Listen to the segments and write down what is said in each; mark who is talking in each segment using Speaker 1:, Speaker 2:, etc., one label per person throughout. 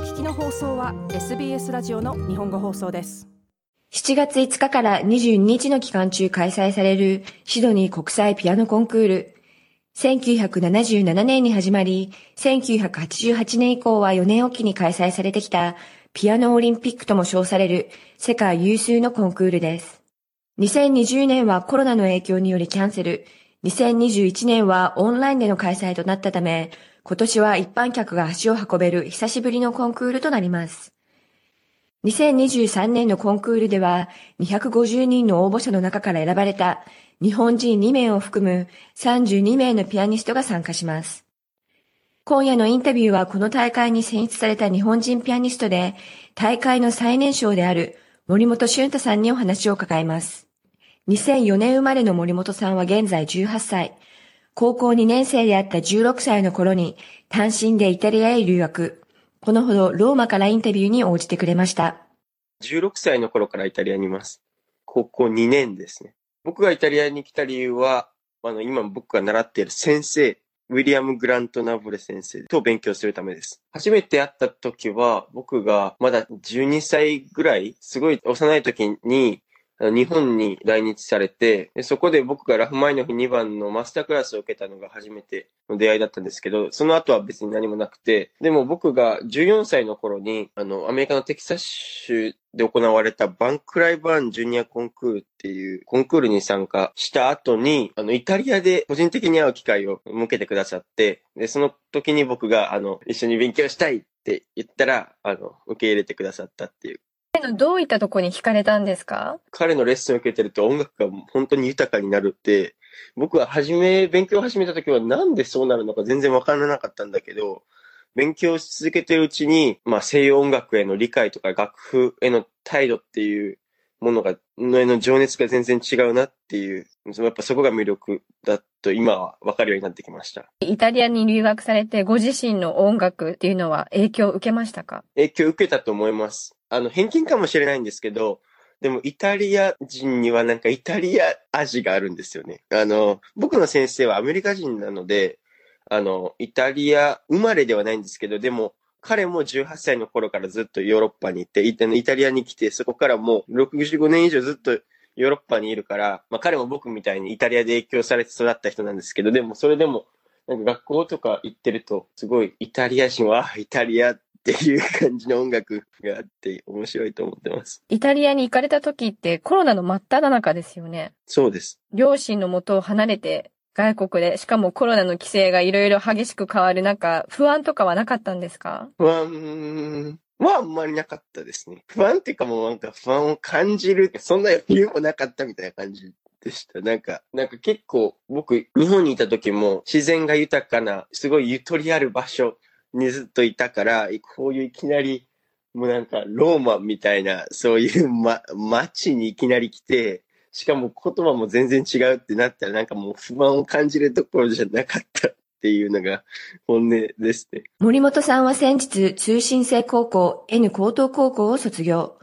Speaker 1: 聞きの放送は SBS ラジオの日本語放送です。
Speaker 2: 7月5日から22日の期間中開催されるシドニー国際ピアノコンクール。1977年に始まり1988年以降は4年おきに開催されてきたピアノオリンピックとも称される世界有数のコンクールです。2020年はコロナの影響によりキャンセル。2021年はオンラインでの開催となったため、今年は一般客が足を運べる久しぶりのコンクールとなります。2023年のコンクールでは、250人の応募者の中から選ばれた日本人2名を含む32名のピアニストが参加します。今夜のインタビューはこの大会に選出された日本人ピアニストで、大会の最年少である森本俊太さんにお話を伺います。2004年生まれの森本さんは現在18歳。高校2年生であった16歳の頃に単身でイタリアへ留学。このほどローマからインタビューに応じてくれました。
Speaker 3: 16歳の頃からイタリアにいます。高校2年ですね。僕がイタリアに来た理由は、あの、今僕が習っている先生、ウィリアム・グラント・ナブレ先生と勉強するためです。初めて会った時は、僕がまだ12歳ぐらい、すごい幼い時に、日本に来日されて、そこで僕がラフマイノフ2番のマスタークラスを受けたのが初めての出会いだったんですけど、その後は別に何もなくて、でも僕が14歳の頃に、あの、アメリカのテキサス州で行われたバンクライバーンジュニアコンクールっていうコンクールに参加した後に、あの、イタリアで個人的に会う機会を設けてくださって、で、その時に僕が、あの、一緒に勉強したいって言ったら、あの、受け入れてくださったっていう。
Speaker 4: 彼のどういったとこに惹かれたんですか？
Speaker 3: 彼のレッスンを受けてると音楽が本当に豊かになるって、僕は初め、勉強を始めた時はなんでそうなるのか全然わからなかったんだけど、勉強し続けてるうちに、まあ西洋音楽への理解とか楽譜への態度っていうものが、のへの情熱が全然違うなっていう、やっぱそこが魅力だと今は分かるようになってきました。
Speaker 4: イタリアに留学されてご自身の音楽っていうのは影響を受けましたか？
Speaker 3: 影響を受けたと思います。あの、偏見かもしれないんですけど、でもイタリア人にはなんかイタリア味があるんですよね。あの、僕の先生はアメリカ人なので、あの、イタリア生まれではないんですけど、でも彼も18歳の頃からずっとヨーロッパに行って、イタリアに来て、そこからもう65年以上ずっとヨーロッパにいるから、まあ彼も僕みたいにイタリアで影響されて育った人なんですけど、でもそれでも、なんか学校とか行ってると、すごいイタリア人は、イタリアっていう感じの音楽があって面白いと思ってます。
Speaker 4: イタリアに行かれた時ってコロナの真っ只中ですよね。
Speaker 3: そうです。
Speaker 4: 両親の元を離れて外国で、しかもコロナの規制がいろいろ激しく変わる中、不安とかはなかったんですか？
Speaker 3: 不安はあんまりなかったですね。不安っていうかもうなんか不安を感じる、そんな余裕もなかったみたいな感じでした。なんか、なんか結構僕、日本にいた時も自然が豊かな、すごいゆとりある場所にずっといたから、こういういきなり、もうなんかローマみたいな、そういうま、街にいきなり来て、しかも言葉も全然違うってなったらなんかもう不安を感じるところじゃなかったっていうのが本音ですね。
Speaker 2: 森本さんは先日通信制高校 N 高等高校を卒業。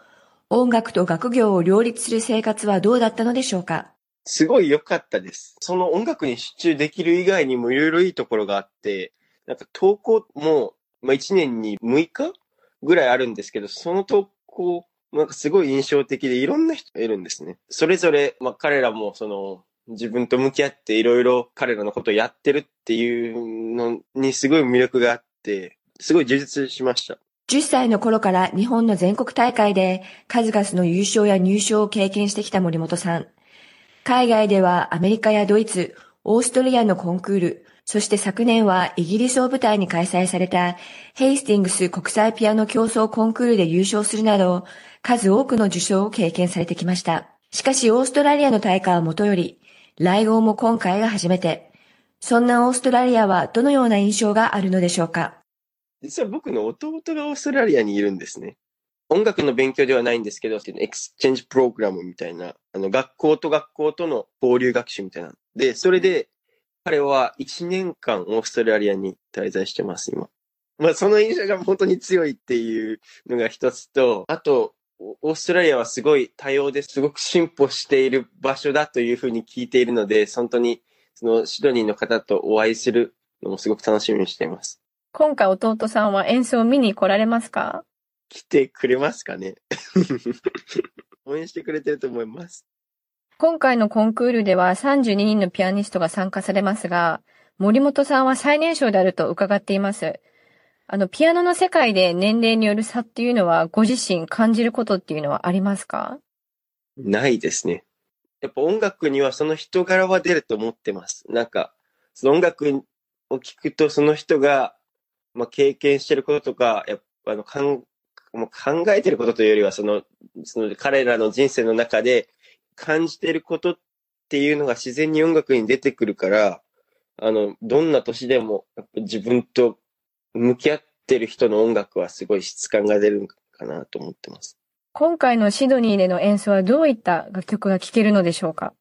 Speaker 2: 音楽と学業を両立する生活はどうだったのでしょうか？
Speaker 3: すごい良かったです。その音楽に集中できる以外にもいろいろいいところがあって、なんか投稿も、まあ、1年に6日ぐらいあるんですけど、その投稿、なんかすごい印象的でいろんな人がいるんですね。それぞれ、まあ彼らもその、自分と向き合っていろいろ彼らのことをやってるっていうのにすごい魅力があって、すごい充実しました。
Speaker 2: 10歳の頃から日本の全国大会で数々の優勝や入賞を経験してきた森本さん。海外ではアメリカやドイツ、オーストリアのコンクール、そして昨年はイギリスを舞台に開催されたヘイスティングス国際ピアノ競争コンクールで優勝するなど、数多くの受賞を経験されてきました。しかしオーストラリアの大会はもとより、来号も今回が初めて。そんなオーストラリアはどのような印象があるのでしょうか？
Speaker 3: 実は僕の弟がオーストラリアにいるんですね。音楽の勉強ではないんですけど、 exchange program みたいな、あの、学校と学校との交流学習みたいな。で、それで、彼は1年間オーストラリアに滞在してます、今。まあ、その印象が本当に強いっていうのが一つと、あと、オーストラリアはすごい多様ですごく進歩している場所だというふうに聞いているので、本当にそのシドニーの方とお会いするのもすごく楽しみにしています。
Speaker 4: 今回弟さんは演奏を見に来られますか？
Speaker 3: 来てくれますかね？応援してくれてると思います。
Speaker 4: 今回のコンクールでは32人のピアニストが参加されますが、森本さんは最年少であると伺っています。あの、ピアノの世界で年齢による差っていうのは、ご自身感じることっていうのはありますか？
Speaker 3: ないですね。やっぱ音楽にはその人柄は出ると思ってます。なんか、その音楽を聞くとその人が、まあ、経験してることとか、やっぱあの、かんもう考えてることというよりは、その、その彼らの人生の中で感じてることっていうのが自然に音楽に出てくるから、あの、どんな年でもやっぱ自分と向き合ってる人の音楽はすごい質感が出るかなと思ってます。
Speaker 4: 今回のシドニーでの演奏はどういった楽曲が聴けるのでしょうか？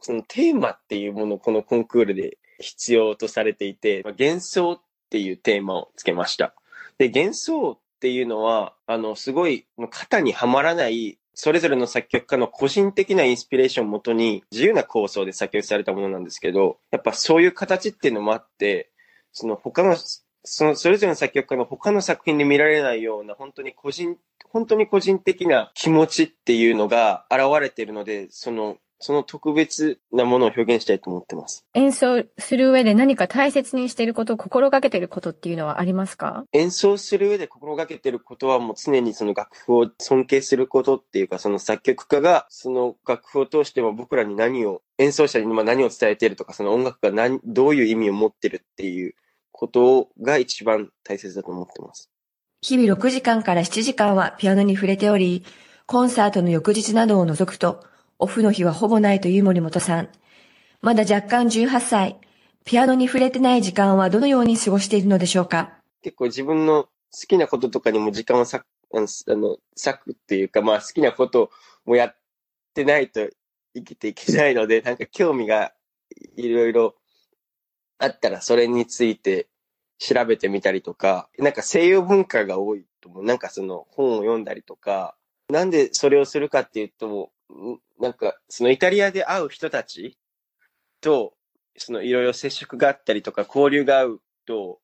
Speaker 3: そのテーマっていうものをこのコンクールで必要とされていて、まあ幻想っていうテーマをつけました。で、幻想っていうのは、あの、すごいもう型にはまらない、それぞれの作曲家の個人的なインスピレーションをもとに自由な構想で作曲されたものなんですけど、やっぱそういう形っていうのもあって、その他の、そのそれぞれの作曲家の他の作品で見られないような本当に個人本当に個人的な気持ちっていうのが現れているので、その、その特別なものを表現したいと思ってます。
Speaker 4: 演奏する上で何か大切にしていること、心がけていることっていうのはありますか？
Speaker 3: 演奏する上で心がけていることはもう常にその楽譜を尊敬することっていうか、その作曲家がその楽譜を通しても僕らに何を、演奏者に今何を伝えているとか、その音楽が何、どういう意味を持ってるっていうことが一番大切だと思ってます。
Speaker 2: 日々6時間から7時間はピアノに触れており、コンサートの翌日などを除くと、オフの日はほぼないという森本さん。まだ若干18歳。ピアノに触れてない時間はどのように過ごしているのでしょうか？
Speaker 3: 結構自分の好きなこととかにも時間を割く、あの、割くっていうか、まあ好きなこともやってないと生きていけないので、なんか興味がいろいろあったらそれについて調べてみたりとか、なんか西洋文化が多いと思う。なんかその本を読んだりとか、なんでそれをするかっていうと、そのイタリアで会う人たちと、そのいろいろ接触があったりとか交流が合うと、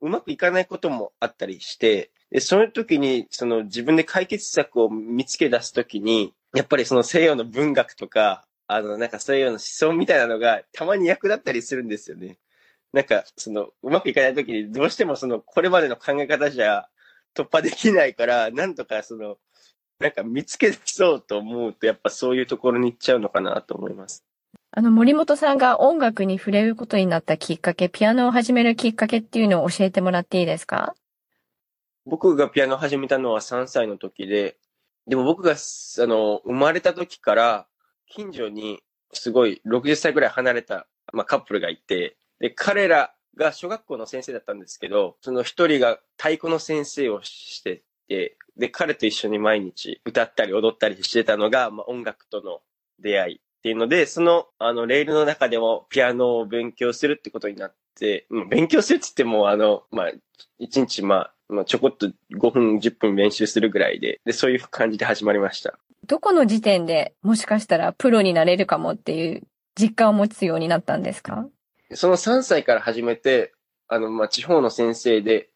Speaker 3: うまくいかないこともあったりして、で、その時に、その自分で解決策を見つけ出すときに、やっぱりその西洋の文学とか、あの、なんか西洋の思想みたいなのがたまに役立ったりするんですよね。なんか、その、うまくいかないときに、どうしてもその、これまでの考え方じゃ突破できないから、なんとかその、なんか見つけ出そうと思うと、やっぱそういうところに行っちゃうのかなと思います。
Speaker 4: あの、森本さんが音楽に触れることになったきっかけ、ピアノを始めるきっかけっていうのを教えてもらっていいですか？
Speaker 3: 僕がピアノを始めたのは3歳の時で、でも僕が、あの、生まれた時から、近所にすごい60歳ぐらい離れた、まあ、カップルがいて、で、彼らが小学校の先生だったんですけど、その一人が太鼓の先生をしてて、で、彼と一緒に毎日歌ったり踊ったりしてたのが、まあ、音楽との出会いっていうので、その、あの、レールの中でもピアノを勉強するってことになって、うん勉強するって言っても、あの、まあ、一日、まあ、まあ、ちょこっと5分、10分練習するぐらいで、で、そういう感じで始まりました。
Speaker 4: どこの時点でもしかしたらプロになれるかもっていう実感を持つようになったんですか？
Speaker 3: その3歳から始めて、あの、まあ、地方の先生で、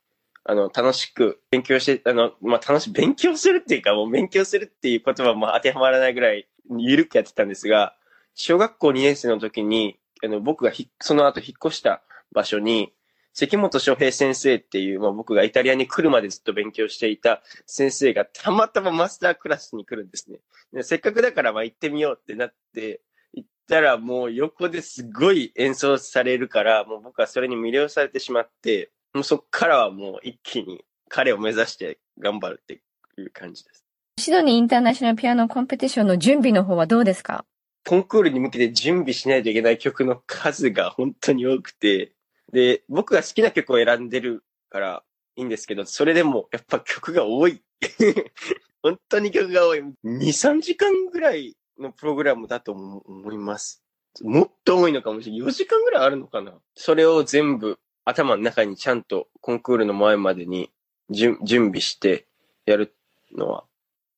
Speaker 3: あの、楽しく勉強して、あの、まあ、楽し、勉強するっていうか、もう勉強するっていう言葉も当てはまらないぐらい、ゆるくやってたんですが、小学校2年生の時に、あの、僕がひその後引っ越した場所に、関本翔平先生っていう、まあ、僕がイタリアに来るまでずっと勉強していた先生がたまたまマスタークラスに来るんですね。でせっかくだからまあ行ってみようってなって、行ったらもう横ですごい演奏されるから、もう僕はそれに魅了されてしまって、もうそっからはもう一気に彼を目指して頑張るっていう感じです。
Speaker 4: シドニーインターナショナルピアノコンペティションの準備の方はどうですか？
Speaker 3: コンクールに向けて準備しないといけない曲の数が本当に多くて、で、僕が好きな曲を選んでるからいいんですけど、それでもやっぱ曲が多い。本当に曲が多い。2、3時間ぐらいのプログラムだと思います。もっと多いのかもしれない。4時間ぐらいあるのかなそれを全部頭の中にちゃんとコンクールの前までに準準備してやるのは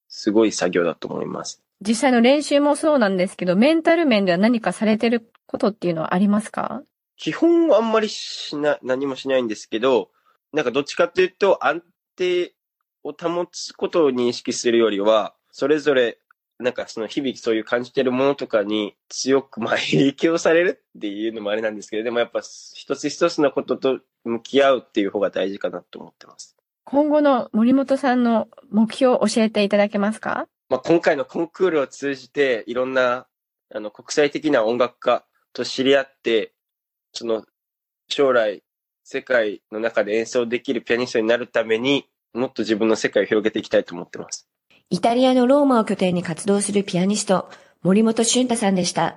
Speaker 3: すごい作業だと思います。
Speaker 4: 実際の練習もそうなんですけど、メンタル面では何かされてることっていうのはありますか？
Speaker 3: 基本はあんまりしな、何もしないんですけど、なんかどっちかっていうと安定を保つことを認識するよりは、それぞれなんかその日々そういう感じてるものとかに強くまあ影響されるっていうのもあれなんですけど、でもやっぱ一つ一つのことと向き合うっていう方が大事かなと思ってます。
Speaker 4: 今後の森本さんの目標を教えていただけますか？
Speaker 3: まあ今回のコンクールを通じていろんなあの国際的な音楽家と知り合って、その将来世界の中で演奏できるピアニストになるためにもっと自分の世界を広げていきたいと思ってます。
Speaker 2: イタリアのローマを拠点に活動するピアニスト、森本俊太さんでした。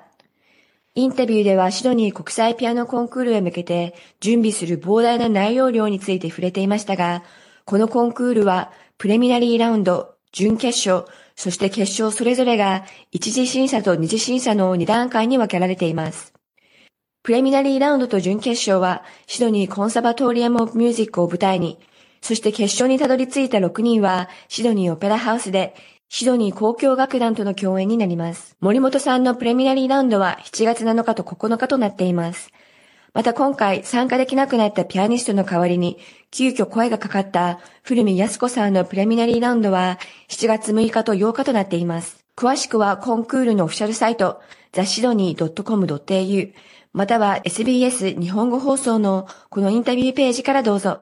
Speaker 2: インタビューではシドニー国際ピアノコンクールへ向けて準備する膨大な内容量について触れていましたが、このコンクールはプレミナリーラウンド、準決勝、そして決勝それぞれが一次審査と二次審査の2段階に分けられています。プレミナリーラウンドと準決勝はシドニーコンサバトーリアム・オブ・ミュージックを舞台に、そして決勝にたどり着いた6人はシドニーオペラハウスでシドニー交響楽団との共演になります。森本さんのプレミナリーラウンドは7月7日と9日となっています。また今回参加できなくなったピアニストの代わりに急遽声がかかった古見康子さんのプレミナリーラウンドは7月6日と8日となっています。詳しくはコンクールのオフィシャルサイト theshidoney.com.au または SBS 日本語放送のこのインタビューページからどうぞ。